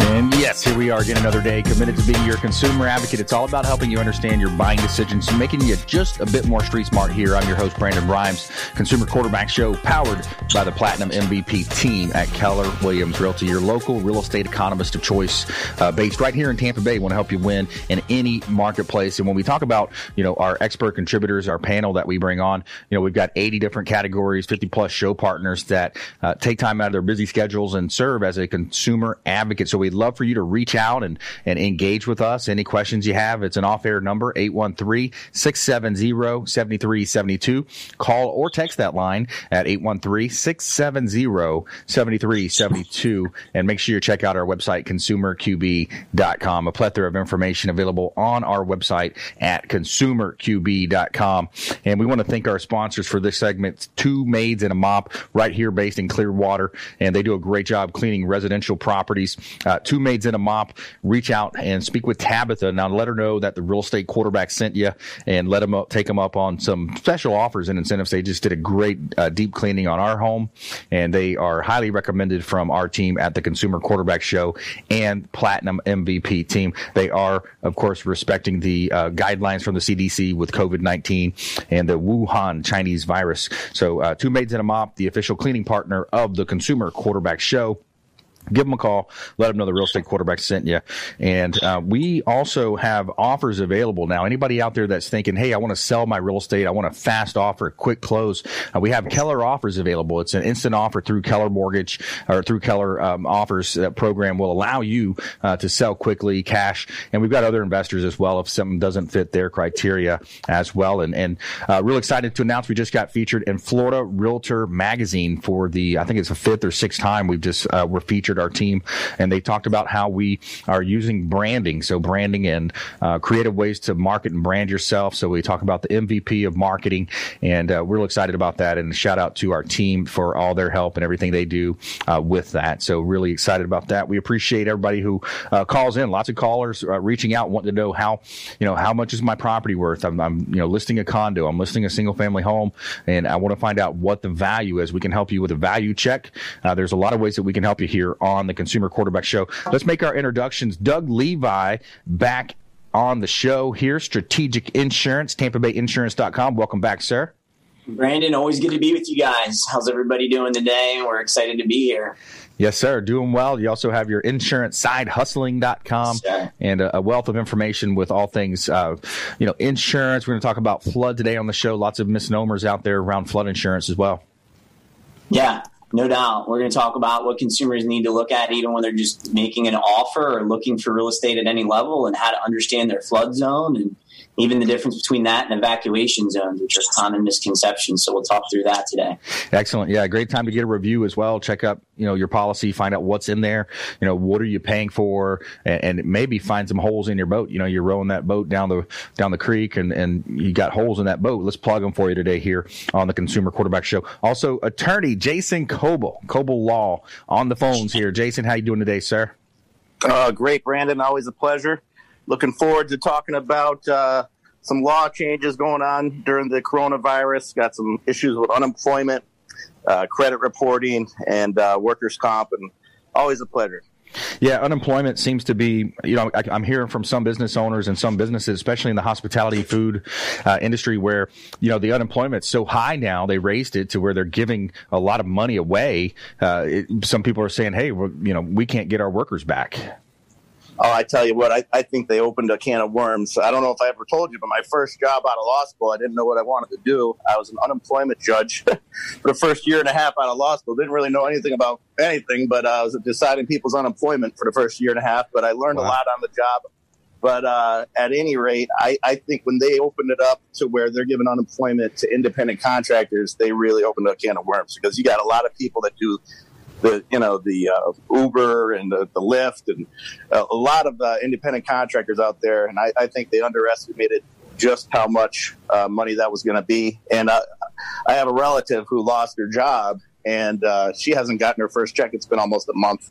And yes, here we are again another day committed to being your consumer advocate. It's all about helping you understand your buying decisions making you just a bit more street smart here. I'm your host, Brandon Rhymes, Consumer Quarterback Show, powered by the Platinum MVP team at Keller Williams Realty, your local real estate economist of choice, uh, based right here in Tampa Bay. Want to help you win in any marketplace. And when we talk about, you know, our expert contributors, our panel that we bring on, you know, we've got 80 different categories, 50 plus show partners that uh, take time out of their busy schedules and serve as a consumer advocate. So we We'd love for you to reach out and, and engage with us. Any questions you have, it's an off air number, 813-670-7372. Call or text that line at 813-670-7372. And make sure you check out our website, consumerqb.com. A plethora of information available on our website at consumerqb.com. And we want to thank our sponsors for this segment, Two Maids and a Mop, right here based in Clearwater. And they do a great job cleaning residential properties. Uh, two maids in a mop. Reach out and speak with Tabitha. Now let her know that the real estate quarterback sent you and let them take them up on some special offers and incentives. They just did a great uh, deep cleaning on our home and they are highly recommended from our team at the Consumer Quarterback Show and Platinum MVP team. They are, of course, respecting the uh, guidelines from the CDC with COVID-19 and the Wuhan Chinese virus. So, uh, two maids in a mop, the official cleaning partner of the Consumer Quarterback Show give them a call. Let them know the real estate quarterback sent you. And uh, we also have offers available now. Anybody out there that's thinking, hey, I want to sell my real estate, I want a fast offer, quick close. Uh, we have Keller offers available. It's an instant offer through Keller Mortgage or through Keller um, offers. That program will allow you uh, to sell quickly, cash. And we've got other investors as well if something doesn't fit their criteria as well. And and uh, real excited to announce we just got featured in Florida Realtor Magazine for the I think it's the fifth or sixth time we've just uh, we're featured our team, and they talked about how we are using branding, so branding and uh, creative ways to market and brand yourself. So we talk about the MVP of marketing, and uh, we're excited about that. And shout out to our team for all their help and everything they do uh, with that. So really excited about that. We appreciate everybody who uh, calls in. Lots of callers uh, reaching out, wanting to know how you know how much is my property worth. I'm, I'm you know listing a condo. I'm listing a single family home, and I want to find out what the value is. We can help you with a value check. Uh, there's a lot of ways that we can help you here on the Consumer Quarterback Show. Let's make our introductions. Doug Levi back on the show here, Strategic Insurance, Tampa Bay Insurance.com. Welcome back, sir. Brandon, always good to be with you guys. How's everybody doing today? We're excited to be here. Yes, sir. Doing well. You also have your insurance side hustling.com yes, and a, a, wealth of information with all things, uh, you know, insurance. We're going to talk about flood today on the show. Lots of misnomers out there around flood insurance as well. Yeah. No doubt. We're going to talk about what consumers need to look at even when they're just making an offer or looking for real estate at any level and how to understand their flood zone and even the difference between that and evacuation zones, which are common misconceptions. So we'll talk through that today. Excellent. Yeah, great time to get a review as well. Check up, you know, your policy, find out what's in there. You know, what are you paying for, and, and maybe find some holes in your boat. You know, you're rowing that boat down the down the creek, and and you got holes in that boat. Let's plug them for you today here on the Consumer Quarterback Show. Also, attorney Jason Kobal, Kobal Law, on the phones here. Jason, how you doing today, sir? Uh, great, Brandon. Always a pleasure looking forward to talking about uh, some law changes going on during the coronavirus. Got some issues with unemployment, uh, credit reporting, and uh, workers' comp, and always a pleasure. Yeah, unemployment seems to be, you know, I, am hearing from some business owners and some businesses, especially in the hospitality food uh, industry, where, you know, the unemployment's so high now, they raised it to where they're giving a lot of money away. Uh, it, some people are saying, hey, you know, we can't get our workers back. Oh, I tell you what, I, I think they opened a can of worms. I don't know if I ever told you, but my first job out of law school, I didn't know what I wanted to do. I was an unemployment judge for the first year and a half out of law school. Didn't really know anything about anything, but uh, I was deciding people's unemployment for the first year and a half. But I learned wow. a lot on the job. But uh, at any rate, I, I think when they opened it up to where they're giving unemployment to independent contractors, they really opened a can of worms because you got a lot of people that do the you know the uh, Uber and the, the Lyft and uh, a lot of uh, independent contractors out there, and I, I, think they underestimated just how much uh, money that was going to be. And I, I have a relative who lost her job, and uh, she hasn't gotten her first check. It's been almost a month.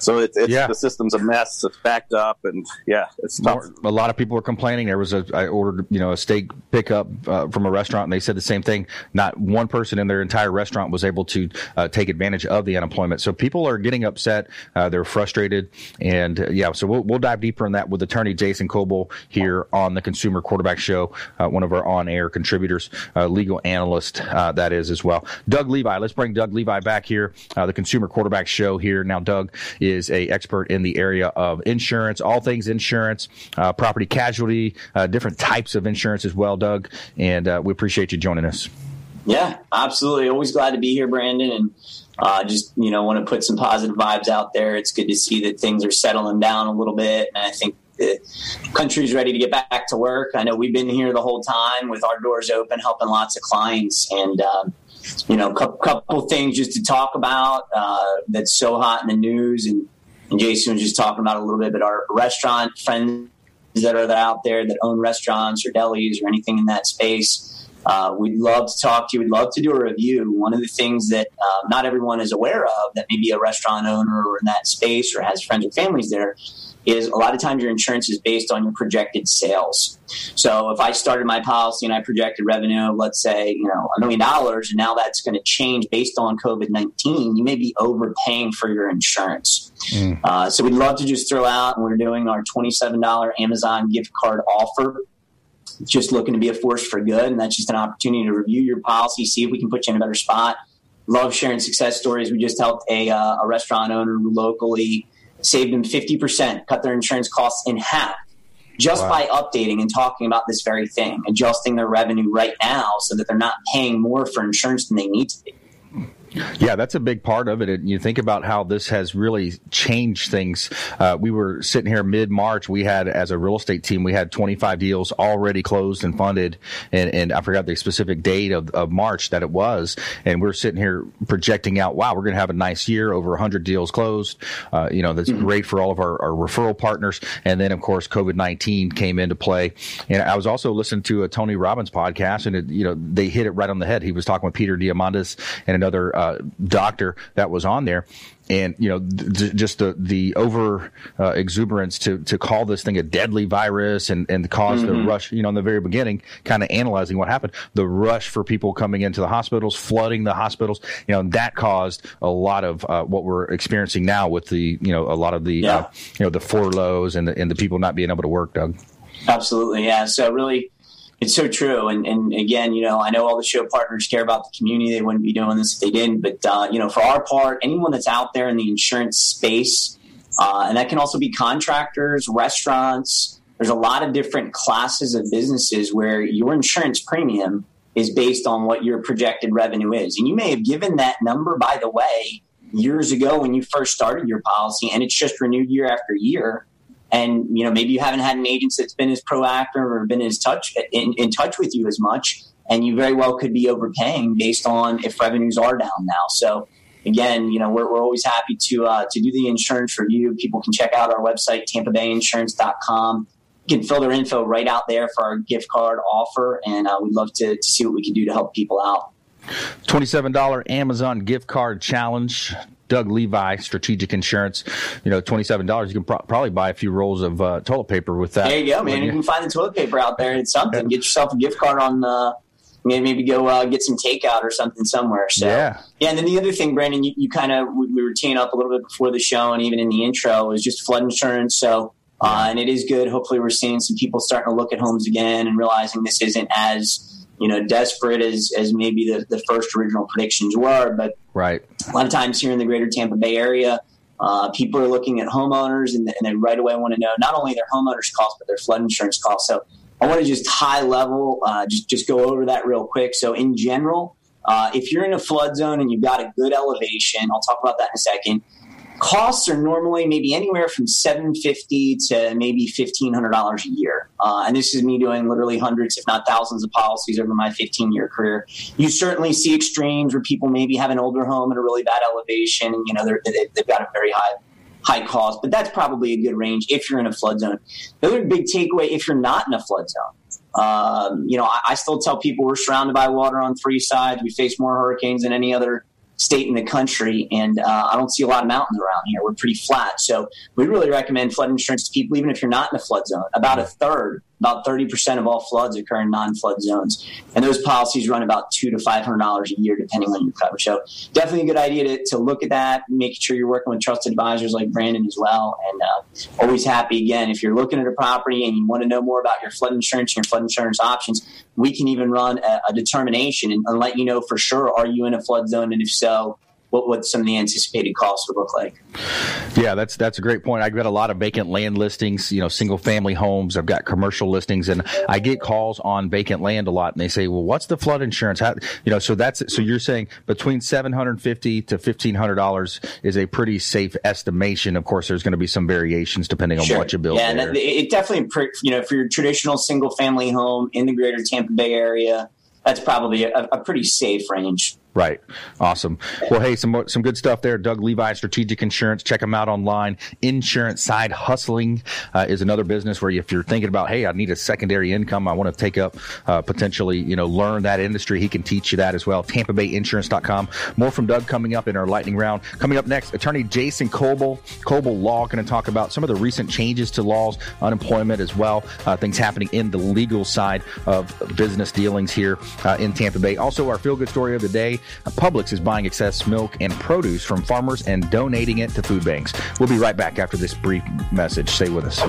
So it's, it's yeah. the system's a mess. It's backed up, and yeah, it's tough. A lot of people were complaining. There was a I ordered you know a steak pickup uh, from a restaurant, and they said the same thing. Not one person in their entire restaurant was able to uh, take advantage of the unemployment. So people are getting upset. Uh, they're frustrated, and uh, yeah. So we'll we'll dive deeper in that with attorney Jason Kobal here on the Consumer Quarterback Show, uh, one of our on-air contributors, uh, legal analyst that is as well. Doug Levi. Let's bring Doug Levi back here. the Consumer Quarterback Show here now. Doug is a expert in the area of insurance, all things insurance, uh, property casualty, uh, different types of insurance as well, Doug. And uh, we appreciate you joining us. Yeah, absolutely. Always glad to be here, Brandon. And uh, just you know want to put some positive vibes out there. It's good to see that things are settling down a little bit, and I think the country's ready to get back to work. I know we've been here the whole time with our doors open, helping lots of clients, and um, you know, a couple, couple things just to talk about uh, that's so hot in the news and and Jason was just talking about a little bit, but our restaurant friends that are out there that own restaurants or delis or anything in that space, uh, we'd love to talk to you. We'd love to do a review. One of the things that uh, not everyone is aware of that maybe a restaurant owner or in that space or has friends or families there is a lot of times your insurance is based on your projected sales. So if I started my policy and I projected revenue of let's say, you know, a million dollars and now that's going to change based on COVID-19, you may be overpaying for your insurance. Mm. Uh, so we'd love to just throw out and we're doing our $27 Amazon gift card offer just looking to be a force for good. And that's just an opportunity to review your policy, see if we can put you in a better spot. Love sharing success stories. We just helped a, uh, a restaurant owner locally saved them 50%, cut their insurance costs in half just wow. by updating and talking about this very thing, adjusting their revenue right now so that they're not paying more for insurance than they need to be. Yeah, that's a big part of it. And you think about how this has really changed things. Uh, we were sitting here mid March. We had, as a real estate team, we had 25 deals already closed and funded. And, and I forgot the specific date of, of March that it was. And we're sitting here projecting out, wow, we're going to have a nice year, over 100 deals closed. Uh, you know, that's mm-hmm. great for all of our, our, referral partners. And then, of course, COVID 19 came into play. And I was also listening to a Tony Robbins podcast, and, it, you know, they hit it right on the head. He was talking with Peter Diamandis and another uh, doctor that was on there and you know just the the over uh, exuberance to to call this thing a deadly virus and and cause mm-hmm. the rush you know in the very beginning kind of analyzing what happened the rush for people coming into the hospitals flooding the hospitals you know that caused a lot of uh, what we're experiencing now with the you know a lot of the yeah. uh, you know the furloughs and the and the people not being able to work Doug absolutely yeah so really it's so true. And, and again, you know, I know all the show partners care about the community. They wouldn't be doing this if they didn't. But, uh, you know, for our part, anyone that's out there in the insurance space, uh, and that can also be contractors, restaurants, there's a lot of different classes of businesses where your insurance premium is based on what your projected revenue is. And you may have given that number, by the way, years ago when you first started your policy, and it's just renewed year after year and you know maybe you haven't had an agent that's been as proactive or been as touch in, in touch with you as much and you very well could be overpaying based on if revenues are down now. So again you know we're, we're always happy to uh, to do the insurance review people can check out our website tampabayinsurance.com you can fill their info right out there for our gift card offer and uh, we'd love to, to see what we can do to help people out. $27 Amazon gift card challenge. Doug Levi, Strategic Insurance. You know, twenty seven dollars. You can pro- probably buy a few rolls of uh, toilet paper with that. There you go, man. You? you? can find the toilet paper out there. It's something. Get yourself a gift card on. Uh, maybe go uh, get some takeout or something somewhere. So yeah, yeah. And then the other thing, Brandon, you, you kind of we, we were teeing up a little bit before the show, and even in the intro, is just flood insurance. So. Uh, and it is good. Hopefully, we're seeing some people starting to look at homes again and realizing this isn't as you know, desperate as, as maybe the, the first original predictions were. But right. a lot of times here in the greater Tampa Bay area, uh, people are looking at homeowners and, and, they right away want to know not only their homeowners costs, but their flood insurance costs. So I want to just high level, uh, just, just go over that real quick. So in general, uh, if you're in a flood zone and you've got a good elevation, I'll talk about that in a second. Costs are normally maybe anywhere from 750 to maybe $1,500 a year. Uh, and this is me doing literally hundreds, if not thousands of policies over my 15 year career. You certainly see extremes where people maybe have an older home at a really bad elevation and, you know, they have got a very high high cost, but that's probably a good range if you're in a flood zone. The other big takeaway, if you're not in a flood zone, um, you know, I, I, still tell people we're surrounded by water on three sides. We face more hurricanes than any other state in the country, and uh, I don't see a lot of mountains around here. We're pretty flat, so we really recommend flood insurance to people, even if you're not in a flood zone. About a third about 30% of all floods occur in non-flood zones. And those policies run about two to $500 a year, depending on your coverage. So definitely a good idea to, to look at that, making sure you're working with trusted advisors like Brandon as well. And uh, always happy, again, if you're looking at a property and you want to know more about your flood insurance and your flood insurance options, we can even run a, a determination and, and let you know for sure, are you in a flood zone? And if so, what what some of the anticipated costs would look like. Yeah, that's that's a great point. I've got a lot of vacant land listings, you know, single family homes. I've got commercial listings, and I get calls on vacant land a lot, and they say, "Well, what's the flood insurance?" How, you know, so that's so you're saying between seven hundred fifty to fifteen hundred dollars is a pretty safe estimation. Of course, there's going to be some variations depending on sure. what you build. Yeah, there. and it definitely, you know, for your traditional single family home in the greater Tampa Bay area, that's probably a, a pretty safe range. Right. Awesome. Well, hey, some some good stuff there. Doug Levi, Strategic Insurance. Check him out online. Insurance Side Hustling uh, is another business where if you're thinking about, hey, I need a secondary income, I want to take up uh, potentially, you know, learn that industry. He can teach you that as well. TampaBayInsurance.com. More from Doug coming up in our lightning round. Coming up next, Attorney Jason Kobal, Kobal Law, going to talk about some of the recent changes to laws, unemployment as well, uh, things happening in the legal side of business dealings here uh, in Tampa Bay. Also, our feel good story of the day. Uh, Publix is buying excess milk and produce from farmers and donating it to food banks. We'll be right back after this brief message. Stay with us.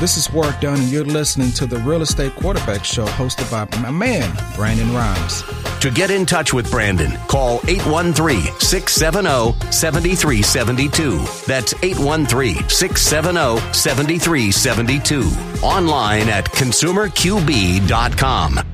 This is Work Done, and you're listening to the Real Estate Quarterback Show hosted by my man, Brandon Rhymes. To get in touch with Brandon, call 813 670 7372. That's 813 670 7372. Online at consumerqb.com.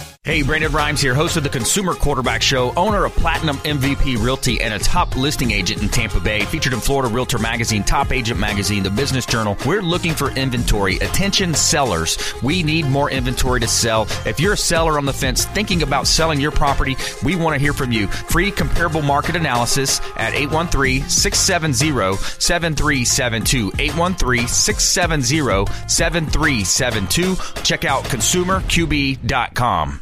Hey, Brandon Rhymes here, host of the Consumer Quarterback Show, owner of Platinum MVP Realty, and a top listing agent in Tampa Bay, featured in Florida Realtor Magazine, Top Agent Magazine, The Business Journal. We're looking for inventory. Attention sellers. We need more inventory to sell. If you're a seller on the fence thinking about selling your property, we want to hear from you. Free comparable market analysis at 813-670-7372. 813-670-7372. Check out consumerqb.com.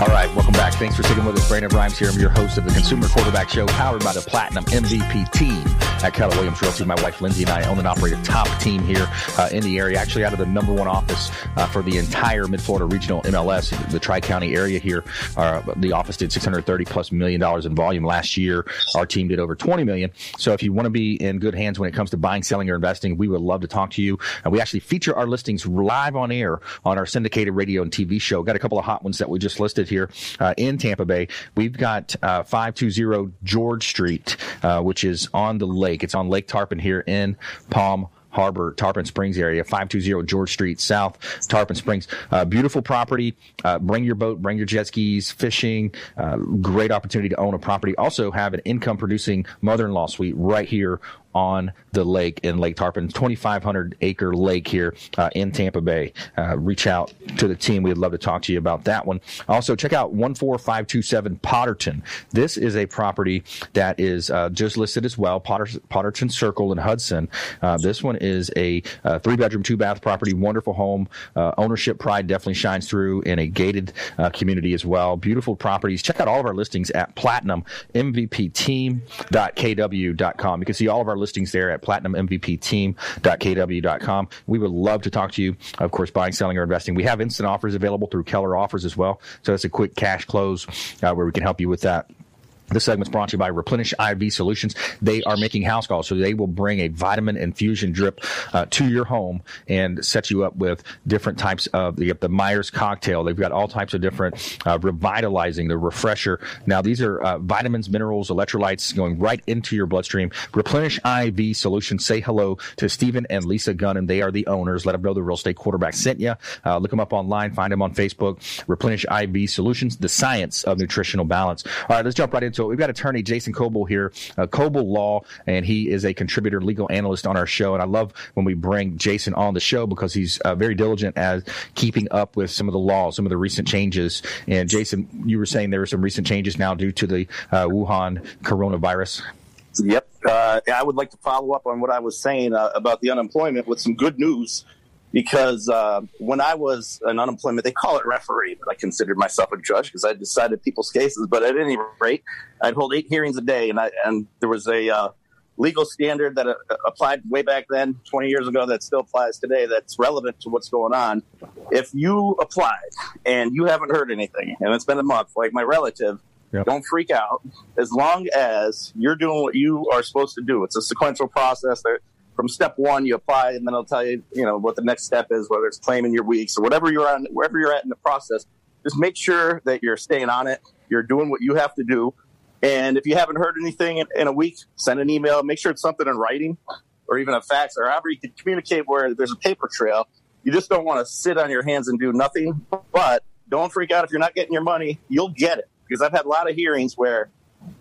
All right, welcome back. Thanks for sticking with us. Brandon Rhymes here. I'm your host of the Consumer Quarterback Show, powered by the Platinum MVP team at Keller Williams Realty. My wife Lindsay and I own and operate a top team here uh, in the area, actually out of the number one office uh, for the entire Mid Florida Regional MLS, the Tri County area here. Uh, the office did 630 plus million dollars in volume last year. Our team did over 20 million. So if you want to be in good hands when it comes to buying, selling, or investing, we would love to talk to you. And we actually feature our listings live on air on our syndicated radio and TV show. Got a couple of hot ones that we just listed here uh, in Tampa Bay. We've got uh, 520 George Street, uh, which is on the lake. It's on Lake Tarpon here in Palm Harbor, Tarpon Springs area, 520 George Street South, Tarpon Springs. Uh, beautiful property. Uh, bring your boat, bring your jet skis, fishing. Uh, great opportunity to own a property. Also have an income producing mother in law suite right here on the lake in Lake Tarpon, 2,500 acre lake here uh, in Tampa Bay. Uh, reach out to the team. We'd love to talk to you about that one. Also, check out 14527 Potterton. This is a property that is uh, just listed as well, Potter, Potterton Circle in Hudson. Uh, this one is a uh, three bedroom, two bath property, wonderful home. Uh, ownership pride definitely shines through in a gated community as well. Beautiful properties. Check out all of our listings at platinummvpteam.kw.com. You can see all of our listings there at platinummvpteam.kw.com. We would love to talk to you, of course, buying, selling, or investing. We have instant offers available through Keller Offers as well. So it's a quick cash close uh, where we can help you with that. This segment's brought to you by Replenish IV Solutions. They are making house calls, so they will bring a vitamin infusion drip uh, to your home and set you up with different types of the, the Myers cocktail. They've got all types of different uh, revitalizing, the refresher. Now these are uh, vitamins, minerals, electrolytes going right into your bloodstream. Replenish IV Solutions. Say hello to Stephen and Lisa Gunn, and they are the owners. Let them know the real estate quarterback sent you. Uh, look them up online. Find them on Facebook. Replenish IV Solutions. The science of nutritional balance. All right, let's jump right into so we've got attorney Jason Kobal here, uh, Kobal Law, and he is a contributor legal analyst on our show. And I love when we bring Jason on the show because he's uh, very diligent at keeping up with some of the laws, some of the recent changes. And Jason, you were saying there were some recent changes now due to the uh, Wuhan coronavirus. Yep. Uh, I would like to follow up on what I was saying uh, about the unemployment with some good news because uh, when I was an unemployment, they call it referee, but I considered myself a judge because I decided people's cases. But at any rate, I'd hold eight hearings a day, and I and there was a uh, legal standard that uh, applied way back then, 20 years ago, that still applies today. That's relevant to what's going on. If you applied and you haven't heard anything, and it's been a month, like my relative. Yep. Don't freak out. As long as you're doing what you are supposed to do, it's a sequential process. There, from step one, you apply, and then I'll tell you, you know, what the next step is, whether it's claiming your weeks or whatever you're on, wherever you're at in the process. Just make sure that you're staying on it. You're doing what you have to do. And if you haven't heard anything in, in a week, send an email. Make sure it's something in writing or even a fax or however you can communicate where there's a paper trail. You just don't want to sit on your hands and do nothing. But don't freak out if you're not getting your money. You'll get it because I've had a lot of hearings where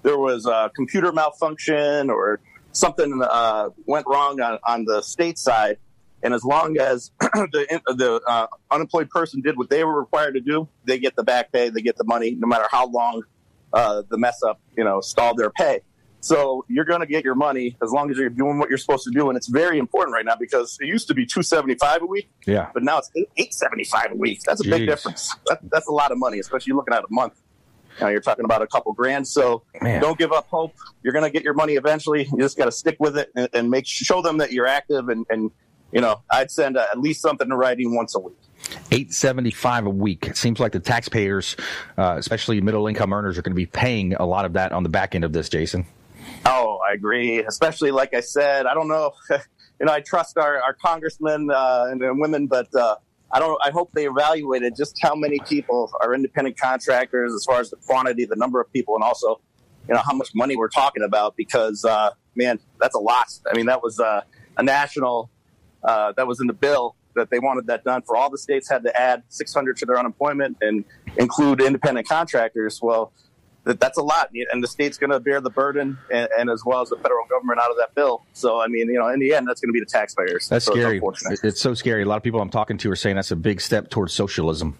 there was a computer malfunction or something uh, went wrong on, on the state side, and as long as the the uh, unemployed person did what they were required to do, they get the back pay, they get the money, no matter how long uh, the mess up, you know, stalled their pay. So you're going to get your money as long as you're doing what you're supposed to do, and it's very important right now because it used to be two seventy five a week, yeah, but now it's eight seventy five a week. That's a Jeez. big difference. That, that's a lot of money, especially looking at a month. Know, you're talking about a couple grand. So Man. don't give up hope. You're going to get your money eventually. You just got to stick with it and, and, make show them that you're active. And, and you know, I'd send at least something to writing once a week. Eight seventy five a week. It seems like the taxpayers, uh, especially middle income earners, are going to be paying a lot of that on the back end of this. Jason. Oh, I agree. Especially like I said, I don't know. you know, I trust our, our congressmen uh, and, and, women, but uh, I don't. I hope they evaluated just how many people are independent contractors, as far as the quantity, the number of people, and also, you know, how much money we're talking about. Because, uh, man, that's a lot. I mean, that was uh, a national. Uh, that was in the bill that they wanted that done for all the states had to add 600 to their unemployment and include independent contractors. Well, that that's a lot, and the state's going to bear the burden, and, and, as well as the federal government out of that bill. So, I mean, you know, in the end, that's going to be the taxpayers. That's so scary. It's, it's, so scary. A lot of people I'm talking to are saying that's a big step towards socialism.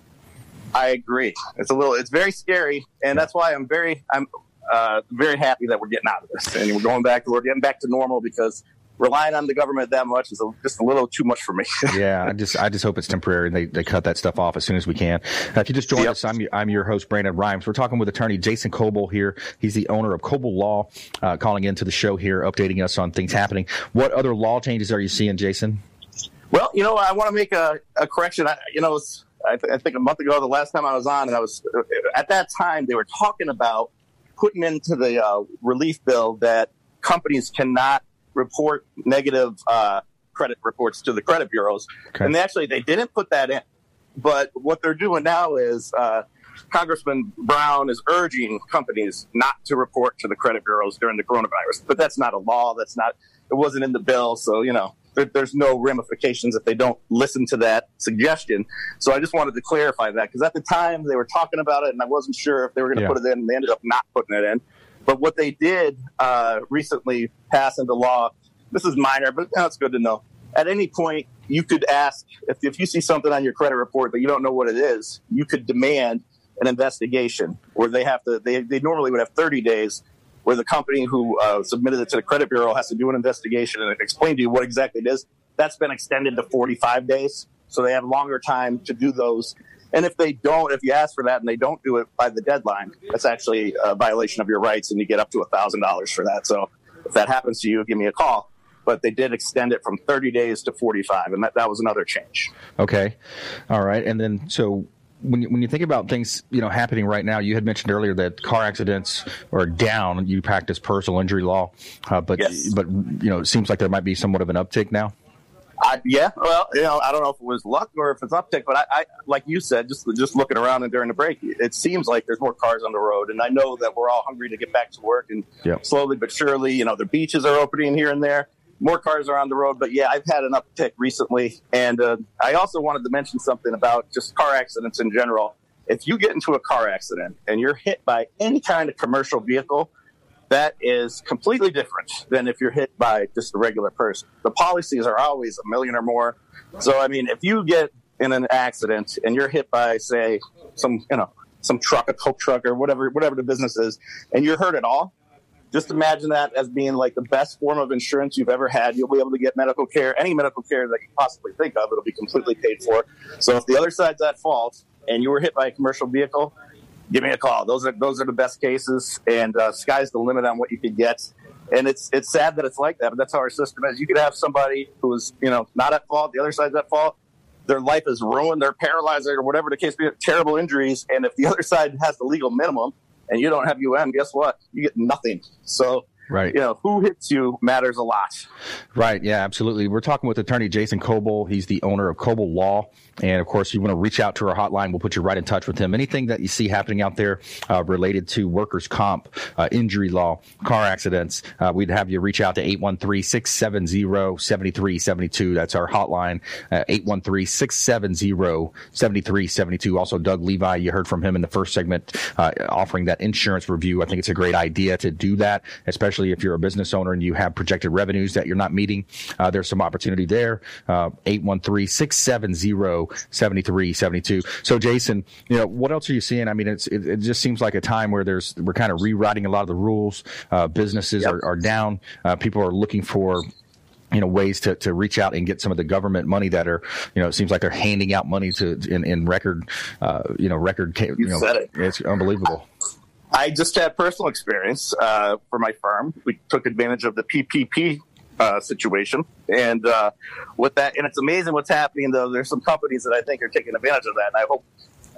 I agree. It's a little. It's very scary, and that's why I'm very. I'm uh, very happy that we're getting out of this and we're going back. To we're getting back to normal because relying on the government that much is a, just a little too much for me. yeah, I just I just hope it's temporary and they, they cut that stuff off as soon as we can. Uh, if you just joined yep. us, I'm I'm your host Brandon Rhymes. We're talking with attorney Jason Kobal here. He's the owner of Kobal Law, uh, calling into the show here, updating us on things happening. What other law changes are you seeing, Jason? Well, you know, I want to make a, a correction. I, you know, I, th- I think a month ago, the last time I was on, and I was at that time they were talking about putting into the uh, relief bill that companies cannot report negative uh, credit reports to the credit bureaus. Okay. And actually, they didn't put that in. But what they're doing now is uh, Congressman Brown is urging companies not to report to the credit bureaus during the coronavirus. But that's not a law. That's not. It wasn't in the bill. So you know, there, there's no ramifications if they don't listen to that suggestion. So I just wanted to clarify that because at the time they were talking about it, and I wasn't sure if they were going to yeah. put it in. and They ended up not putting it in. But what they did uh, recently pass into law this is minor, but that's good to know. At any point, you could ask if, if you see something on your credit report that you don't know what it is, you could demand an investigation where they have to, they, they normally would have 30 days where the company who uh, submitted it to the credit bureau has to do an investigation and explain to you what exactly it is. That's been extended to 45 days. So they have longer time to do those. And if they don't, if you ask for that and they don't do it by the deadline, that's actually a violation of your rights and you get up to $1,000 for that. So if that happens to you, give me a call. But they did extend it from 30 days to 45, and that, that was another change. Okay. All right. And then, so when you, when you think about things you know happening right now, you had mentioned earlier that car accidents are down. You practice personal injury law, uh, but Yes. but you know it seems like there might be somewhat of an uptick now. I, yeah, well, you know, I don't know if it was luck or if it's uptick, but I, I, like you said, just just looking around and during the break, it seems like there's more cars on the road, and I know that we're all hungry to get back to work, and Yep. slowly but surely, you know, the beaches are opening here and there. More cars are on the road, but yeah, I've had an uptick recently, and uh, I also wanted to mention something about just car accidents in general. If you get into a car accident and you're hit by any kind of commercial vehicle, that is completely different than if you're hit by just a regular person. The policies are always a million or more. So, I mean, if you get in an accident and you're hit by, say, some, you know, some truck, a coke truck or whatever, whatever the business is, and you're hurt at all, just imagine that as being like the best form of insurance you've ever had. You'll be able to get medical care, any medical care that you possibly think of. It'll be completely paid for. So if the other side's at fault and you were hit by a commercial vehicle, give me a call. Those are those are the best cases, and uh, sky's the limit on what you can get. And it's it's sad that it's like that, but that's how our system is. You could have somebody who is you know not at fault, the other side's at fault. Their life is ruined, they're paralyzed, or whatever the case be, terrible injuries. And if the other side has the legal minimum and you don't have UM, guess what? You get nothing. So Right. you know who hits you matters a lot. Right. Yeah, absolutely. We're talking with attorney Jason Kobal. He's the owner of Kobal Law. And of course, you want to reach out to our hotline. We'll put you right in touch with him. Anything that you see happening out there uh, related to workers' comp, uh, injury law, car accidents, uh, we'd have you reach out to 813 670 7372. That's our hotline, uh, 813 670 7372. Also, Doug Levi, you heard from him in the first segment, uh, offering that insurance review. I think it's a great idea to do that, especially if you're a business owner and you have projected revenues that you're not meeting. Uh, there's some opportunity there. Uh, 813-670-7372. So Jason, you know, what else are you seeing? I mean, it's, it, it just seems like a time where there's, we're kind of rewriting a lot of the rules. Uh, businesses Yep. are, are down. Uh, people are looking for, you know ways to, to reach out and get some of the government money that are you know it seems like they're handing out money to in, in record uh, you know record ca- you, know said it. it's unbelievable I just had personal experience uh, for my firm. We took advantage of the PPP uh, situation, and uh, with that, and it's amazing what's happening. Though there's some companies that I think are taking advantage of that, and I hope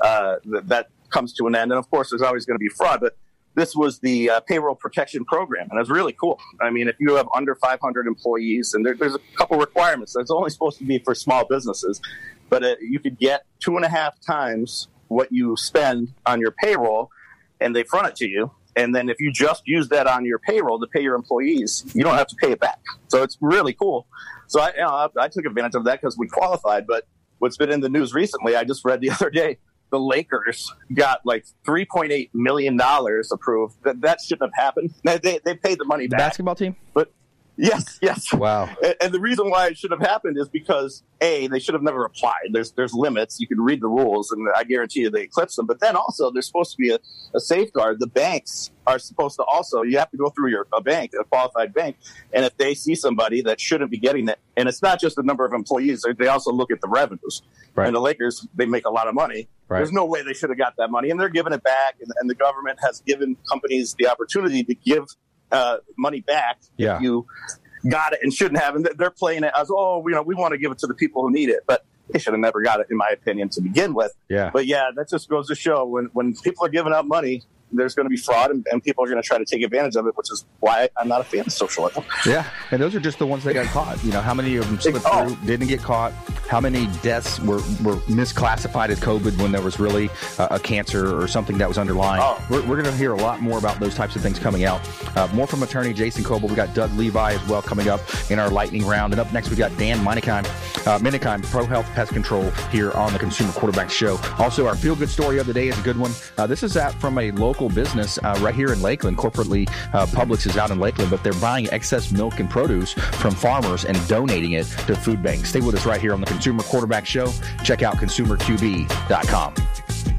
uh, that that comes to an end. And of course, there's always going to be fraud, but this was the uh, payroll protection program, and it was really cool. I mean, if you have under 500 employees, and there, there's a couple requirements. It's only supposed to be for small businesses, but uh, you could get two and a half times what you spend on your payroll and they front it to you. And then if you just use that on your payroll to pay your employees, you don't have to pay it back. So it's really cool. So I, you know, I, took advantage of that because we qualified. But what's been in the news recently, I just read the other day, the Lakers got like $3.8 million approved. That, that shouldn't have happened. They, they, paid the money the back. basketball team But yes, yes. wow And, and the reason why it should have happened is because a they should have never applied. There's there's limits. You can read the rules, and I guarantee you they eclipse them. But then also there's supposed to be a, a safeguard. The banks are supposed to also you have to go through your a bank, a qualified bank, and if they see somebody that shouldn't be getting it, and it's not just the number of employees, they- also look at the revenues. Right. And the Lakers they make a lot of money. Right. There's no way they should have got that money, and they're giving it back. And, and the government has given companies the opportunity to give uh, money back Yeah. if you got it and shouldn't have. And they're playing it as, oh, you know, we want to give it to the people who need it. But they should have never got it, in my opinion, to begin with. yeah But yeah, that just goes to show when, when people are giving out money, there's going to be fraud and, and people are going to try to take advantage of it, which is why I'm not a fan of socialism. Yeah, and those are just the ones that got caught. You know, how many of them slipped Oh. through, didn't get caught? how many deaths were, were misclassified as COVID when there was really uh, a cancer or something that was underlying. Oh. We're, we're going to hear a lot more about those types of things coming out. Uh, more from attorney Jason Kobal. We got Doug Levi as well coming up in our lightning round. And up next, we got Dan Menikheim, uh, Menikheim, Pro Health Pest Control here on the Consumer Quarterback Show. Also, our feel good story of the day is a good one. Uh, this is at, from a local business uh, right here in Lakeland. Corporately, uh, Publix is out in Lakeland, but they're buying excess milk and produce from farmers and donating it to food banks. Stay with us right here on the Consumer Quarterback Show. Check out consumerqb.com.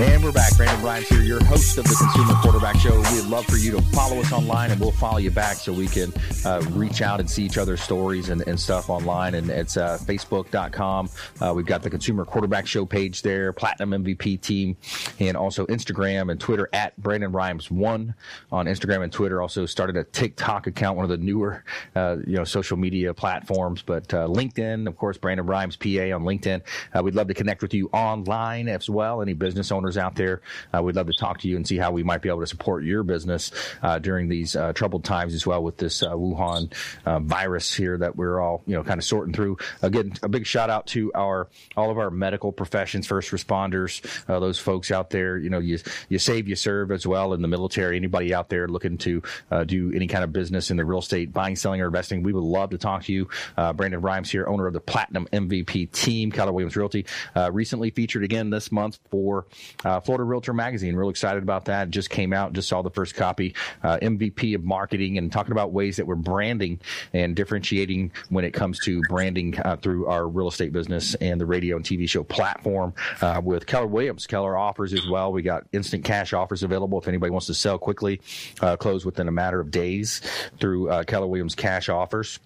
And we're back. Brandon Rhymes here, your host of the Consumer Quarterback Show. We'd love for you to follow us online and we'll follow you back so we can uh, reach out and see each other's stories and, and stuff online. And it's uh, facebook.com. Uh, we've got the Consumer Quarterback Show page there, Platinum MVP team, and also Instagram and Twitter at Brandon Rhymes1 on Instagram and Twitter. Also started a TikTok account, one of the newer uh, you know social media platforms. But uh, LinkedIn, of course, Brandon Rhymes PA on LinkedIn. Uh, we'd love to connect with you online as well. Any business owners out there. Uh, we'd love to talk to you and see how we might be able to support your business uh, during these uh, troubled times as well with this uh, Wuhan uh, virus here that we're all you know kind of sorting through. Again, a big shout out to our all of our medical professions, first responders, those folks out there. You know, you you save, you serve as well in the military. Anybody out there looking to do any kind of business in the real estate, buying, selling, or investing, we would love to talk to you. Brandon Rhymes here, owner of the Platinum MVP team, Keller Williams Realty, recently featured again this month for uh, Florida Realtor Magazine. Real excited about that. Just came out, just saw the first copy. Uh, MVP of marketing and talking about ways that we're branding and differentiating when it comes to branding uh, through our real estate business and the radio and TV show platform uh, with Keller Williams. Keller offers as well. We got instant cash offers available if anybody wants to sell quickly, uh, close within a matter of days through uh, Keller Williams cash offers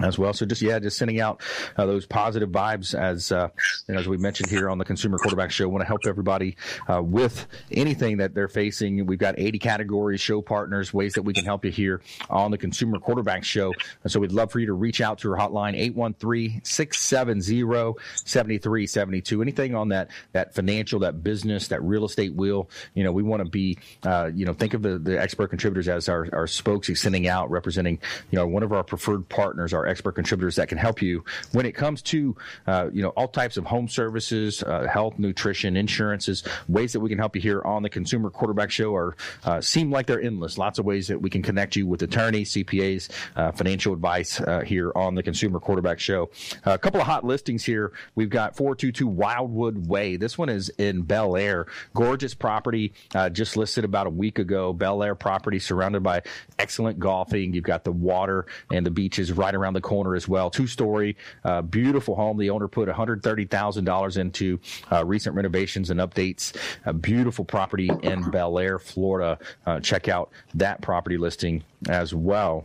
as well. So just yeah, just sending out uh, those positive vibes as uh, as we mentioned here on the Consumer Quarterback Show. Want to help everybody uh, with anything that they're facing. We've got 80 categories, show partners, ways that we can help you here on the Consumer Quarterback Show. And so we'd love for you to reach out to our hotline 813-670-7372. Anything on that that financial, that business, that real estate wheel. You know, we want to be uh, you know think of the the expert contributors as our our spokes sending out representing you know one of our preferred partners, our expert contributors that can help you when it comes to uh, you know all types of home services, uh, health, nutrition, insurances. Ways that we can help you here on the Consumer Quarterback Show are uh, seem like they're endless. Lots of ways that we can connect you with attorneys, CPAs, uh, financial advice uh, here on the Consumer Quarterback Show. a couple of hot listings here. We've got 422 Wildwood Way. This one is in Belleair. Gorgeous property, uh, just listed about a week ago. Belleair property surrounded by excellent golfing. You've got the water and the beaches right around the corner as well. Two story, uh, beautiful home. The owner put $130,000 into uh, recent renovations and updates. A beautiful property in Belleair, Florida. Uh, check out that property listing as well.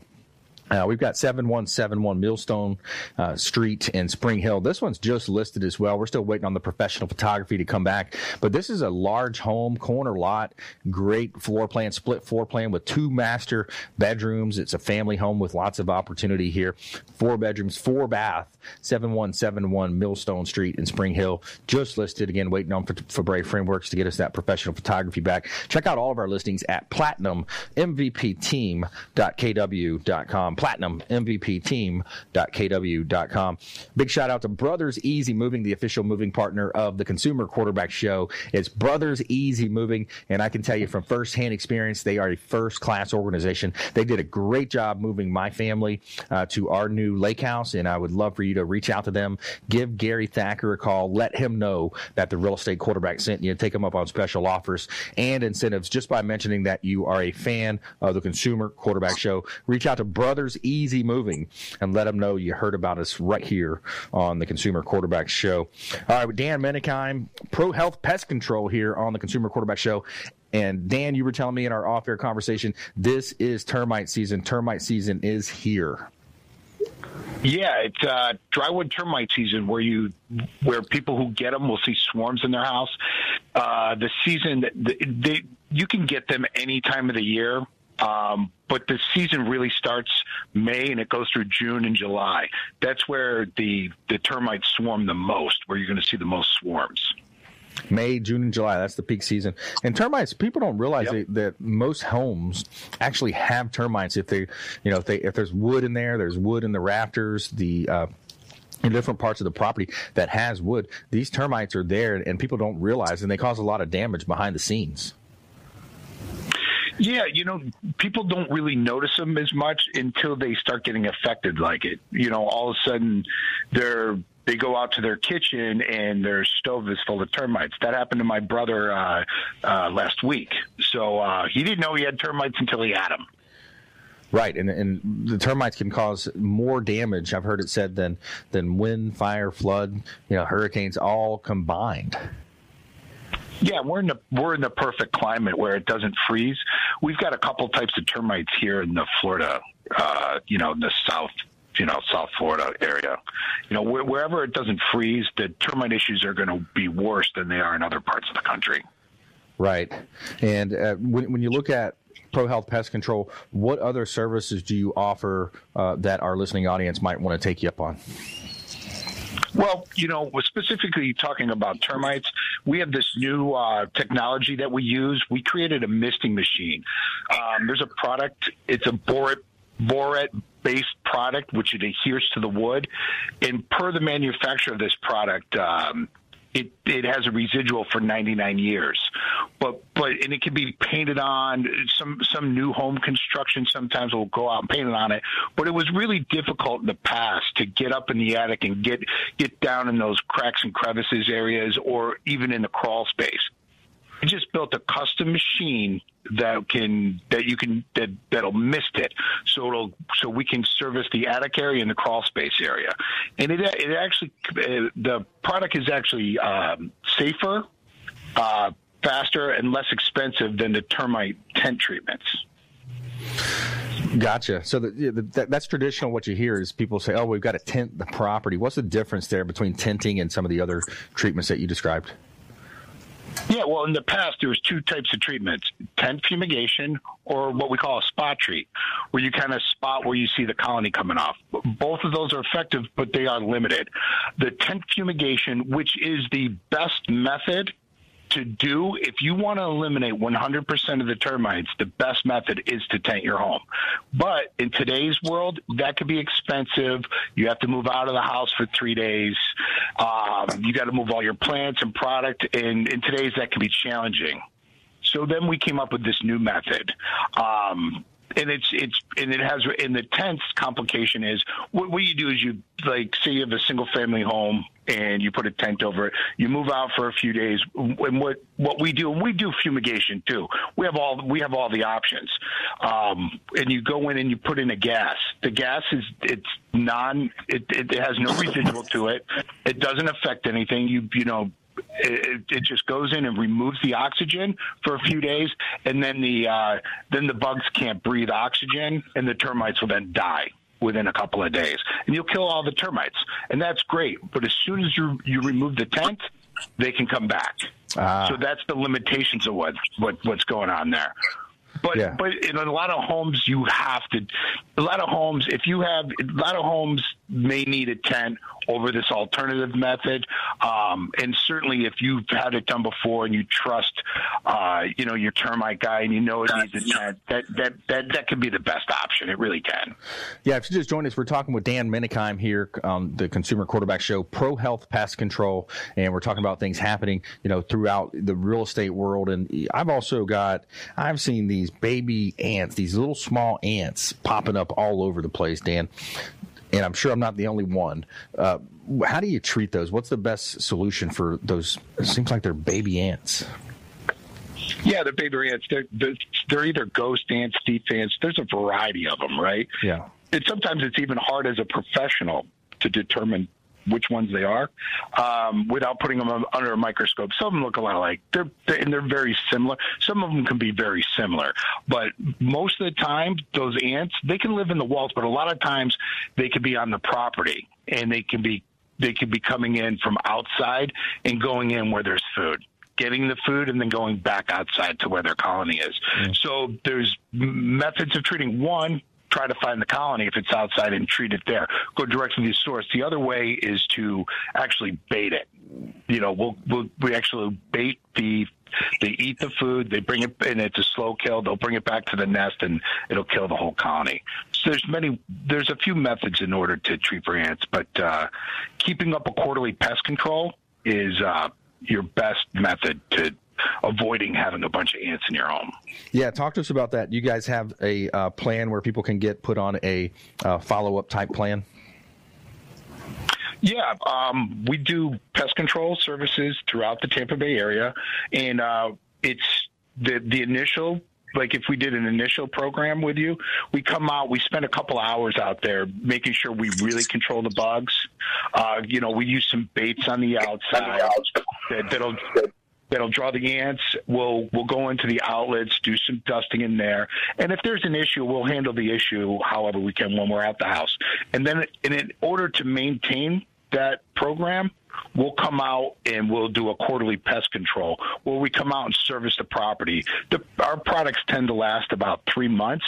Uh, we've got 7171 Millstone uh, Street in Spring Hill. This one's just listed as well. We're still waiting on the professional photography to come back. But this is a large home, corner lot, great floor plan, split floor plan with two master bedrooms. It's a family home with lots of opportunity here. Four bedrooms, four bath, 7171 Millstone Street in Spring Hill. Just listed again, waiting on Fabre Frameworks to get us that professional photography back. Check out all of our listings at platinummvpteam.kw.com platinummvpteam.kw.com. Big shout out to Brothers Easy Moving, the official moving partner of the Consumer Quarterback Show. It's Brothers Easy Moving, and I can tell you from firsthand experience, they are a first class organization. They did a great job moving my family uh, to our new lake house, and I would love for you to reach out to them. Give Gary Thacker a call. Let him know that the real estate quarterback sent you. Take him up on special offers and incentives just by mentioning that you are a fan of the Consumer Quarterback Show. Reach out to Brothers Easy Moving and let them know you heard about us right here on the Consumer Quarterback Show. All right, Dan Menikheim, Pro Health Pest Control here on the Consumer Quarterback Show. And Dan, you were telling me in our off air conversation, this is termite season. Termite season is here. Yeah, it's uh, drywood termite season where you where people who get them will see swarms in their house. Uh, the season they you can get them any time of the year. Um, but the season really starts May and it goes through June and July. That's where the the termites swarm the most, where you're going to see the most swarms. May, June, and July. That's the peak season. And termites, people don't realize Yep. that, that most homes actually have termites. If they, you know, if they if there's wood in there, there's wood in the rafters, the uh, in different parts of the property that has wood. These termites are there, and people don't realize, and they cause a lot of damage behind the scenes. Yeah, you know, people don't really notice them as much until they start getting affected like it. You know, all of a sudden they're they go out to their kitchen and their stove is full of termites. That happened to my brother uh, uh, last week. So uh, he didn't know he had termites until he had them. Right, and and the termites can cause more damage. I've heard it said than than wind, fire, flood, you know, hurricanes all combined. Yeah, we're in the we're in the perfect climate where it doesn't freeze. We've got a couple types of termites here in the Florida, uh, you know, in the south, you know, South Florida area. You know, where, wherever it doesn't freeze, the termite issues are going to be worse than they are in other parts of the country. Right, and uh, when when you look at Pro Health Pest Control, what other services do you offer uh, that our listening audience might want to take you up on? Well, you know, specifically talking about termites. We have this new uh, technology that we use. We created a misting machine. Um, there's a product. It's a borate borate based product which it adheres to the wood, and per the manufacturer of this product. Um, it, it has a residual for 99 years, but but and it can be painted on some some new home construction. Sometimes will go out and paint it on it, but it was really difficult in the past to get up in the attic and get get down in those cracks and crevices areas, or even in the crawl space. I just built a custom machine that can that you can that that'll mist it, so it'll so we can service the attic area and the crawl space area, and it it actually uh, the product is actually um, safer, uh, faster, and less expensive than the termite tent treatments. Gotcha. So the, the, that, that's traditional. What you hear is people say, "Oh, we've got to tent the property." What's the difference there between tenting and some of the other treatments that you described? Yeah, well, in the past, there was two types of treatments: tent fumigation or what we call a spot treat, where you kind of spot where you see the colony coming off. Both of those are effective, but they are limited. The tent fumigation, which is the best method to do if you want to eliminate 100% of the termites the best method is to tent your home. But in today's world that could be expensive. You have to move out of the house for three days. Um, you got to move all your plants and product. And in today's that can be challenging. So then we came up with this new method. Um, and it's it's and it has and the tenth complication is what, what you do is you like say you have a single family home and you put a tent over it you move out for a few days and what what we do and we do fumigation too. We have all we have all the options. Um, and you go in and you put in a gas. The gas is it's non it, it has no residual to it. It doesn't affect anything. You you know it, it just goes in and removes the oxygen for a few days, and then the uh, then the bugs can't breathe oxygen, and the termites will then die within a couple of days, and you'll kill all the termites, and that's great. But as soon as you you remove the tent, they can come back. Ah. So that's the limitations of what, what what's going on there. But Yeah. but in a lot of homes you have to. A lot of homes, if you have a lot of homes may need a tent over this alternative method, um, and certainly if you've had it done before and you trust, uh, you know, your termite guy and you know it needs a tent, that that that that could be the best option. It really can. Yeah, if you just joined us, we're talking with Dan Menikheim here on the Consumer Quarterback Show, Pro Health Pest Control, and we're talking about things happening, you know, throughout the real estate world. And I've also got, I've seen these baby ants, these little small ants popping up all over the place, Dan. And I'm sure I'm not the only one. Uh, how do you treat those? What's the best solution for those? It seems like they're baby ants. Yeah, the baby ants. They're, they're they're either ghost ants, thief ants. There's a variety of them, right? Yeah. it sometimes it's even hard as a professional to determine which ones they are um, without putting them under a microscope. Some of them look a lot alike. They're, they're and they're very similar. Some of them can be very similar, but most of the time, those ants they can live in the walls, but a lot of times they can be on the property and they can be they can be coming in from outside and going in where there's food getting the food and then going back outside to where their colony is. Mm. So there's methods of treating. One, try to find the colony if it's outside and treat it there. Go directly to the source. The other way is to actually bait it. You know, we'll, we'll we actually bait the they eat the food, they bring it, and it's a slow kill. They'll bring it back to the nest, and it'll kill the whole colony. So there's many, there's a few methods in order to treat for ants, but uh, keeping up a quarterly pest control is uh, your best method to avoiding having a bunch of ants in your home. Yeah, talk to us about that. You guys have a uh, plan where people can get put on a uh, follow up type plan. Yeah, um, we do pest control services throughout the Tampa Bay area, and uh, it's the the initial like if we did an initial program with you, we come out, we spend a couple hours out there making sure we really control the bugs. Uh, you know, we use some baits on the outside that, that'll that'll draw the ants. We'll we'll go into the outlets, do some dusting in there, and if there's an issue, we'll handle the issue however we can when we're at the house. And then, in order to maintain that program, we'll come out and we'll do a quarterly pest control where we come out and service the property. The, our products tend to last about three months.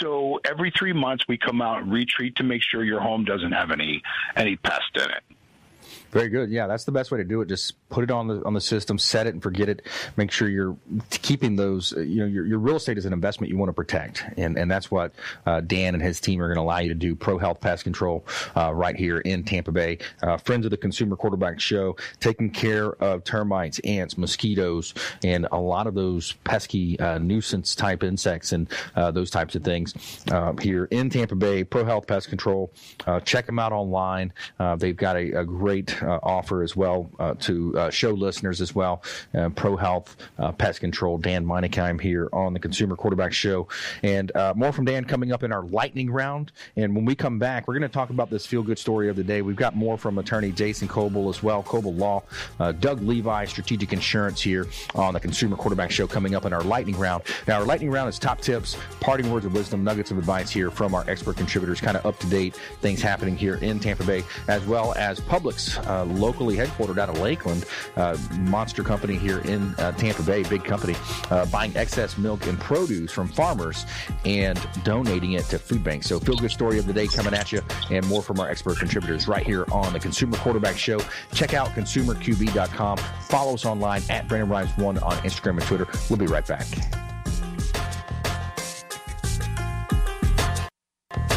So every three months we come out and retreat to make sure your home doesn't have any any pest in it. Very good. Yeah, that's the best way to do it. Just put it on the on the system, set it and forget it. Make sure you're keeping those. Uh, you know, your, your real estate is an investment you want to protect, and and that's what uh, Dan and his team are going to allow you to do. Pro Health Pest Control uh, right here in Tampa Bay. Uh, friends of the Consumer Quarterback Show, taking care of termites, ants, mosquitoes, and a lot of those pesky uh, nuisance type insects and uh, those types of things here in Tampa Bay. Pro Health Pest Control. check them out online. they've got a, a great Uh, offer as well uh, to uh, show listeners as well. Uh, Pro Health, uh, Pest Control, Dan Menikheim here on the Consumer Quarterback Show. And more from Dan coming up in our lightning round. And when we come back, we're going to talk about this feel good story of the day. We've got more from attorney Jason Kobal as well, Kobal Law, Doug Levi, Strategic Insurance here on the Consumer Quarterback Show coming up in our lightning round. Now, our lightning round is top tips, parting words of wisdom, nuggets of advice here from our expert contributors, kind of up to date things happening here in Tampa Bay, as well as Publix uh, locally headquartered out of Lakeland, uh, monster company here in uh, Tampa Bay, big company, uh, buying excess milk and produce from farmers and donating it to food banks. So, feel good story of the day coming at you, and more from our expert contributors right here on the Consumer Quarterback Show. Check out consumerqb.com. Follow us online at Brandon Rhymes One on Instagram and Twitter. We'll be right back.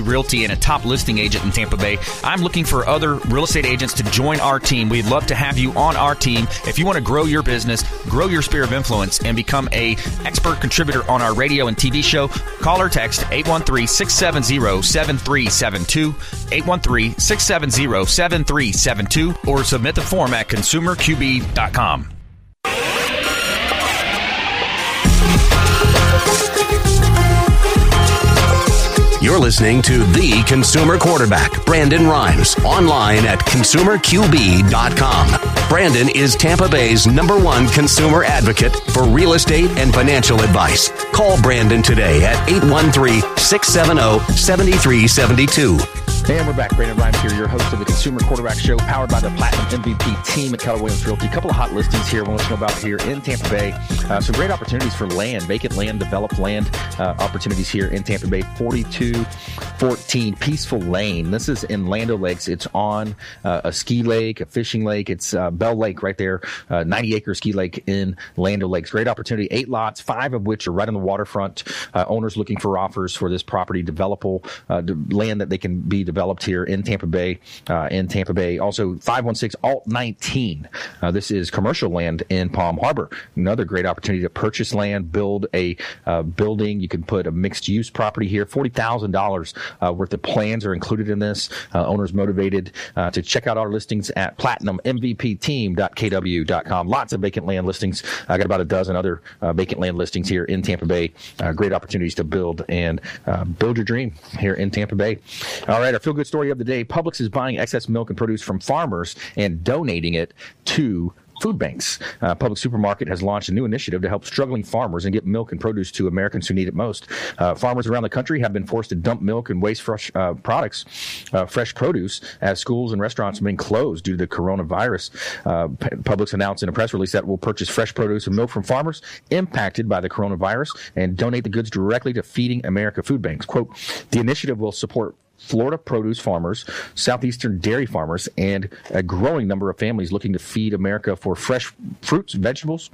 Realty and a top listing agent in Tampa Bay. I'm looking for other real estate agents to join our team. We'd love to have you on our team. If you want to grow your business, grow your sphere of influence, and become a expert contributor on our radio and TV show, call or text 813-670-7372, 813-670-7372, or submit the form at consumerqb.com. You're listening to The Consumer Quarterback, Brandon Rhymes, online at consumerqb.com. Brandon is Tampa Bay's number one consumer advocate for real estate and financial advice. Call Brandon today at 813 670 7372. And we're back. Brandon Rhymes here, your host of the Consumer Quarterback Show, powered by the Platinum MVP team at Keller Williams Realty. A couple of hot listings here. We'll know about here in Tampa Bay. Uh, some great opportunities for land, vacant land, developed land uh, opportunities here in Tampa Bay. 4214 Peaceful Lane. This is in Land Lakes. It's on uh, a ski lake, a fishing lake. It's uh, Bell Lake right there, uh, 90 acre ski lake in Land Lakes. Great opportunity. Eight lots, five of which are right on the waterfront. Uh, owners looking for offers for this property, developable land that they can be developed here in Tampa Bay. Uh, in Tampa Bay, also 516 Alt 19. Uh, this is commercial land in Palm Harbor. Another great opportunity to purchase land, build a uh, building. You can put a mixed use property here. Forty thousand dollars uh, worth of plans are included in this. Uh, owners motivated uh, to check out our listings at platinummvpteam.kw.com. Lots of vacant land listings. I got about a dozen other vacant land listings here in Tampa Bay. great opportunities to build and build your dream here in Tampa Bay. All right, our feel good story of the day Publix is buying excess milk and produce from farmers and donating it to food banks. Uh, Publix Supermarket has launched a new initiative to help struggling farmers and get milk and produce to Americans who need it most. Uh, farmers around the country have been forced to dump milk and waste fresh uh, products, uh, fresh produce, as schools and restaurants have been closed due to the coronavirus. Uh, Publix announced in a press release that will purchase fresh produce and milk from farmers impacted by the coronavirus and donate the goods directly to Feeding America food banks. Quote, the initiative will support Florida produce farmers, southeastern dairy farmers, and a growing number of families looking to feed America for fresh fruits, vegetables,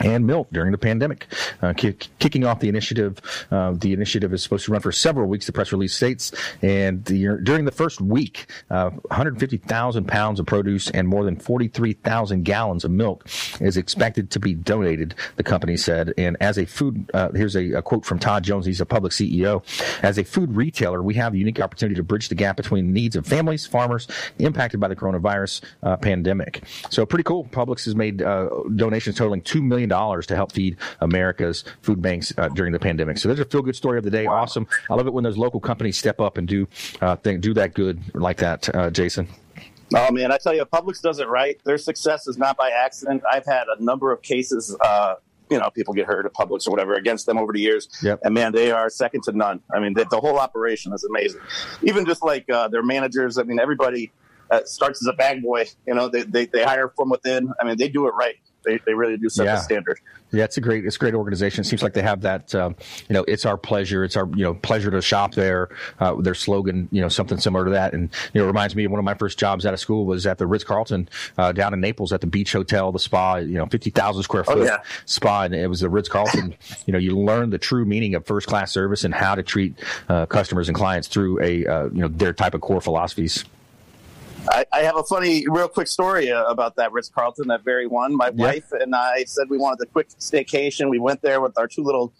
and milk during the pandemic. Uh, kicking off the initiative, uh, the initiative is supposed to run for several weeks. The press release states, and the, during the first week, uh, 150,000 pounds of produce and more than 43,000 gallons of milk is expected to be donated. The company said, and as a food, uh, here's a, a, quote from Todd Jones. He's a Publix CEO. As a food retailer, we have a unique opportunity to bridge the gap between the needs of families, farmers impacted by the coronavirus uh, pandemic. So pretty cool. Publix has made uh, donations totaling two million million to help feed America's food banks uh, during the pandemic. So there's a feel good story of the day. Wow. Awesome. I love it when those local companies step up and do uh, do that good like that, uh, Jason. Oh man, I tell you, Publix does it right. Their success is not by accident. I've had a number of cases. Uh, you know, people get hurt at Publix or whatever against them over the years. Yep. And man, they are second to none. I mean, the, the whole operation is amazing. Even just like uh, their managers. I mean, everybody uh, starts as a bag boy. You know, they, they, they hire from within. I mean, they do it right. They, they really do set yeah. the standard. Yeah, it's a great it's a great organization. It seems like they have that. Uh, you know, it's our pleasure. It's our you know pleasure to shop there. Uh, their slogan, you know, something similar to that, and you know, reminds me of one of my first jobs out of school was at the Ritz Carlton uh, down in Naples at the Beach Hotel, the spa. You know, fifty thousand square oh, foot oh, yeah. spa, and it was the Ritz Carlton. you know, you learn the true meaning of first class service and how to treat uh, customers and clients through a uh, you know their type of core philosophies. I, I, have a funny, real quick story uh, about that Ritz Carlton, that very one. My yeah. wife and I said we wanted a quick staycation. We went there with our two little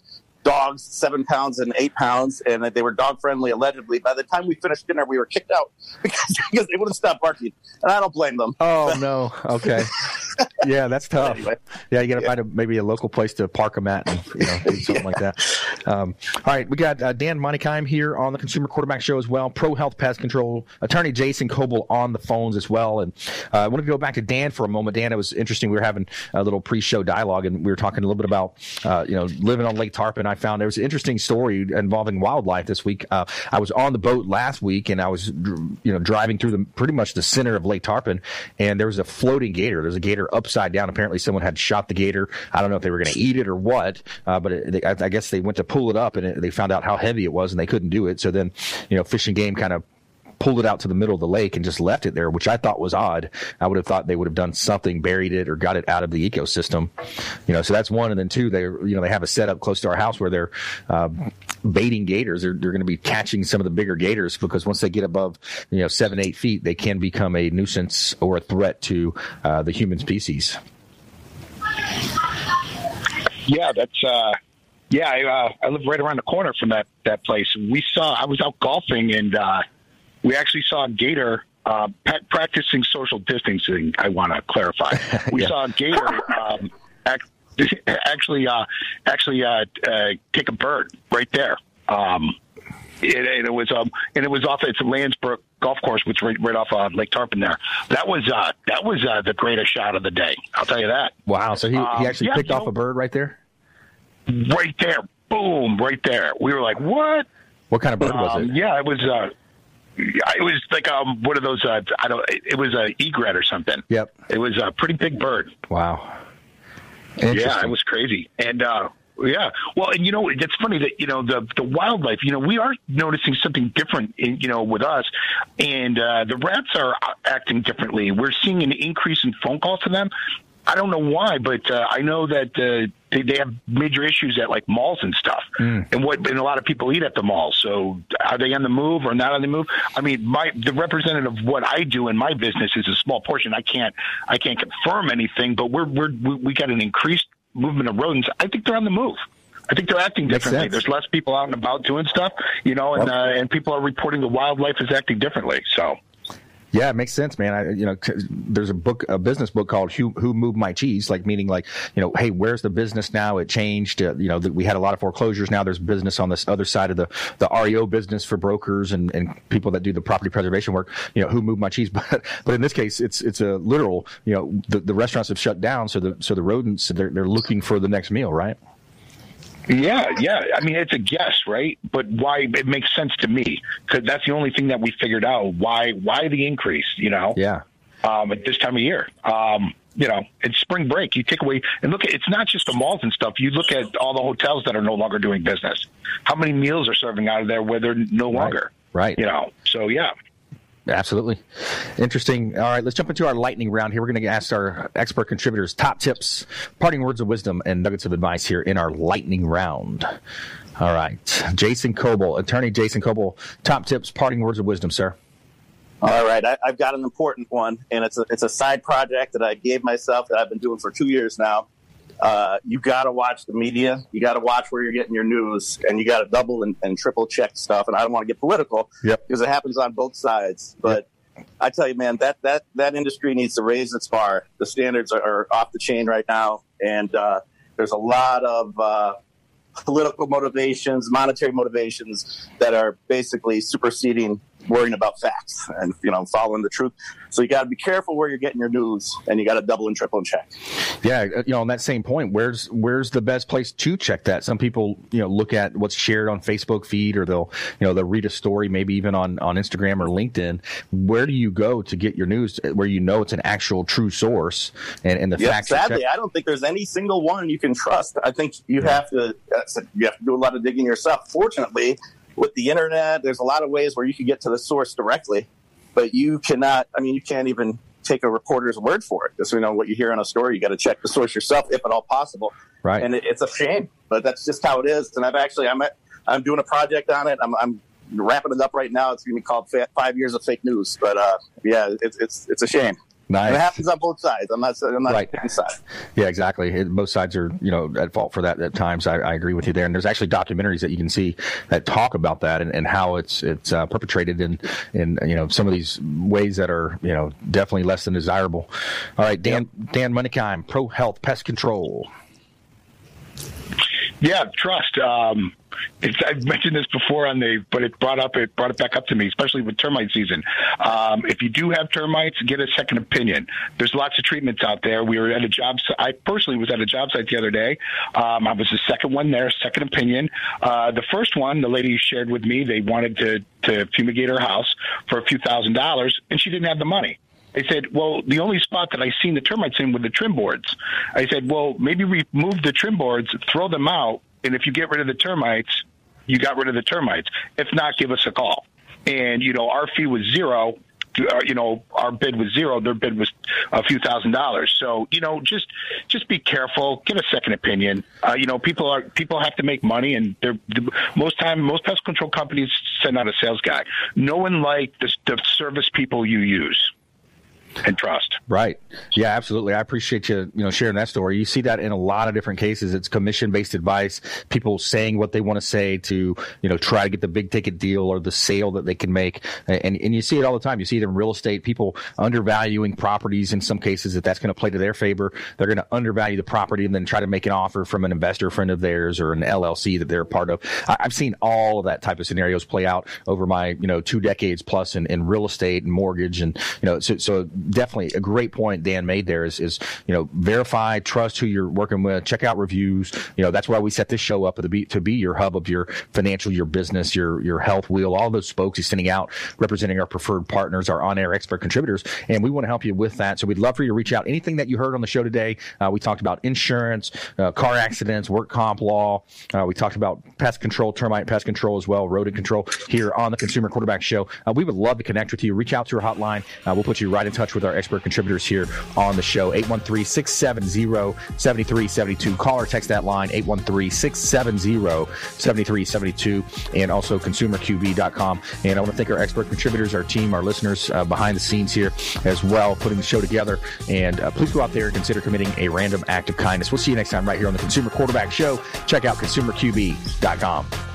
dogs, seven pounds and eight pounds, and they were dog friendly allegedly. By the time we finished dinner, we were kicked out because, because they wouldn't stop barking, and I don't blame them. Oh no, okay, yeah, that's tough. Anyway, yeah, you got to yeah. find a, maybe a local place to park them at, and you know, do something yeah. like that. Um, all right, we got uh, Dan Menikheim here on the Consumer Quarterback Show as well. Pro Health Pest Control attorney Jason Kobal on the phones as well, and uh, I want to go back to Dan for a moment. Dan, it was interesting. We were having a little pre-show dialogue, and we were talking a little bit about uh, you know living on Lake Tarpon. I I found there was an interesting story involving wildlife this week. Uh, I was on the boat last week and I was, you know, driving through the pretty much the center of Lake Tarpon, and there was a floating gator. There's a gator upside down. Apparently, someone had shot the gator. I don't know if they were going to eat it or what, uh, but it, they, I, I, guess they went to pull it up and it, they found out how heavy it was and they couldn't do it. So then, you know, Fish and Game kind of pulled it out to the middle of the lake and just left it there, which I thought was odd. I would have thought they would have done something, buried it, or got it out of the ecosystem. You know, so that's one. And then two, they you know they have a setup close to our house where they're uh, baiting gators. They're they're going to be catching some of the bigger gators because once they get above you know seven eight feet, they can become a nuisance or a threat to uh, the human species. Yeah, that's. Uh yeah, I, uh, I live right around the corner from that that place. We saw. I was out golfing, and uh, we actually saw a gator uh, practicing social distancing. I want to clarify. We yeah. saw a gator um, actually uh, actually uh, uh, take a bird right there. Um, it, it, was um, and it was off its Lansbrook golf course, which right, right off uh, Lake Tarpon there. That was uh, that was uh, the greatest shot of the day. I'll tell you that. Wow! So he, um, he actually yeah, picked off know, a bird right there. Right there, boom! Right there. We were like, "What?" What kind of bird was it? Um, yeah, it was. Uh, it was like um one of those uh, I don't it was a egret or something. Yep. It was a pretty big bird. Wow. Yeah, it was crazy. And uh yeah, well, and you know, it's funny that you know the the wildlife. You know, we are noticing something different. In, you know, with us, and uh, the rats are acting differently. We're seeing an increase in phone calls to them. I don't know why, but uh, I know that uh, they, they have major issues at like malls and stuff, Mm. and what and a lot of people eat at the malls. So are they on the move or not on the move? I mean, my the representative of what I do in my business is a small portion. I can't I can't confirm anything, but we're we're we we got an increased movement of rodents. I think they're on the move. I think they're acting differently. There's less people out and about doing stuff, you know, and Well- uh, and people are reporting the wildlife is acting differently. So. Yeah, it makes sense, man. I, you know, there's a book, a business book called "Who Who Moved My Cheese," like meaning like, you know, hey, where's the business now? It changed. Uh, you know, that we had a lot of foreclosures. Now there's business on this other side of the the REO business for brokers and, and people that do the property preservation work. You know, who moved my cheese? But but in this case, it's it's a literal. You know, the, the restaurants have shut down, so the so the rodents they're they're looking for the next meal, right? Yeah, yeah. I mean, it's a guess, right? But why it makes sense to me because that's the only thing that we figured out. Why? Why the increase? You know? Yeah. Um, at this time of year. Um, you know, it's spring break. You take away and look at it's not just the malls and stuff. You look at all the hotels that are no longer doing business. How many meals are serving out of there where they're no longer? Right. You know. So yeah. Absolutely. Interesting. All right, let's jump into our lightning round here. We're going to ask our expert contributors top tips, parting words of wisdom, and nuggets of advice here in our lightning round. All right. Jason Kobal, attorney Jason Kobal, top tips, parting words of wisdom, sir. All right, I, I've got an important one, and it's a it's a side project that I gave myself that I've been doing for two years now. Uh, you got to watch the media. You got to watch where you're getting your news, and you got to double and, and triple check stuff. And I don't want to get political Yep. because it happens on both sides. But I tell you, man, that that that industry needs to raise its bar. The standards are, are off the chain right now, and uh, there's a lot of uh, political motivations, monetary motivations that are basically superseding worrying about facts and you know following the truth. So you got to be careful where you're getting your news, and you got to double and triple and check. Yeah, uh, you know, on that same point, where's where's the best place to check that? Some people, you know, look at what's shared on Facebook feed, or they'll, you know, they'll read a story, maybe even on on Instagram or LinkedIn. Where do you go to get your news, where you know it's an actual true source and, and the Yeah, facts? sadly, checked? I don't think there's any single one you can trust. I think you have to you have to do a lot of digging yourself. Fortunately, with the internet, there's a lot of ways where you can get to the source directly, but you cannot. I mean, you can't even take a reporter's word for it. Just you know what you hear on a story, you got to check the source yourself, if at all possible. Right. And it, it's a shame, but that's just how it is. And I've actually I'm at, I'm doing a project on it. I'm, I'm wrapping it up right now. It's going to be called Five Years of Fake News. But uh, yeah, it's it's it's a shame. Nice. And it happens on both sides. I'm not I'm not Right. picking sides. Yeah, exactly. It, both sides are, you know, at fault for that at times. I, I agree with you there. And there's actually documentaries that you can see that talk about that and, and how it's it's uh, perpetrated in in you know some of these ways that are you know definitely less than desirable. All right, Dan Dan Menikheim, Pro Health Pest Control. Yeah, trust. Um, it's, I've mentioned this before on the, but it brought up it brought it back up to me, especially with termite season. Um, if you do have termites, get a second opinion. There's lots of treatments out there. We were at a job. I personally was at a job site the other day. Um, I was the second one there, second opinion. Uh, the first one, the lady shared with me, they wanted to to fumigate her house for a few thousand dollars, and she didn't have the money. They said, well, the only spot that I seen the termites in were the trim boards. I said, well, maybe remove the trim boards, throw them out, and if you get rid of the termites, you got rid of the termites. If not, give us a call. And, you know, our fee was zero. Uh, you know, our bid was zero. Their bid was a few thousand dollars. So, you know, just just be careful. Get a second opinion. Uh, you know, people are people have to make money, and they're most time most pest control companies send out a sales guy. No one like the, the service people you use and trust. Right. Yeah, absolutely. I appreciate you, you know, sharing that story. You see that in a lot of different cases. It's commission based advice, people saying what they want to say to, you know, try to get the big ticket deal or the sale that they can make. And, and you see it all the time. You see it in real estate, people undervaluing properties in some cases that that's going to play to their favor. They're going to undervalue the property and then try to make an offer from an investor friend of theirs or an LLC that they're a part of. I, I've seen all of that type of scenarios play out over my, you know, two decades plus in, in real estate and mortgage. And, you know, so, so definitely a great point Dan made there is, is, you know, verify, trust who you're working with, check out reviews. You know, that's why we set this show up to be, to be your hub of your financial, your business, your, your health wheel, all those spokes he's sending out representing our preferred partners, our on air expert contributors. And we want to help you with that. So we'd love for you to reach out. Anything that you heard on the show today, uh, we talked about insurance, uh, car accidents, work comp law. Uh, we talked about pest control, termite pest control as well, rodent control here on the Consumer Quarterback Show. Uh, we would love to connect with you. Reach out to our hotline. Uh, we'll put you right in touch with our expert contributors here on the show. 813 670 7372. Call or text that line 813 670 7372 and also consumerqb.com. And I want to thank our expert contributors, our team, our listeners uh, behind the scenes here as well, putting the show together. And uh, please go out there and consider committing a random act of kindness. We'll see you next time right here on the Consumer Quarterback Show. Check out consumerqb.com.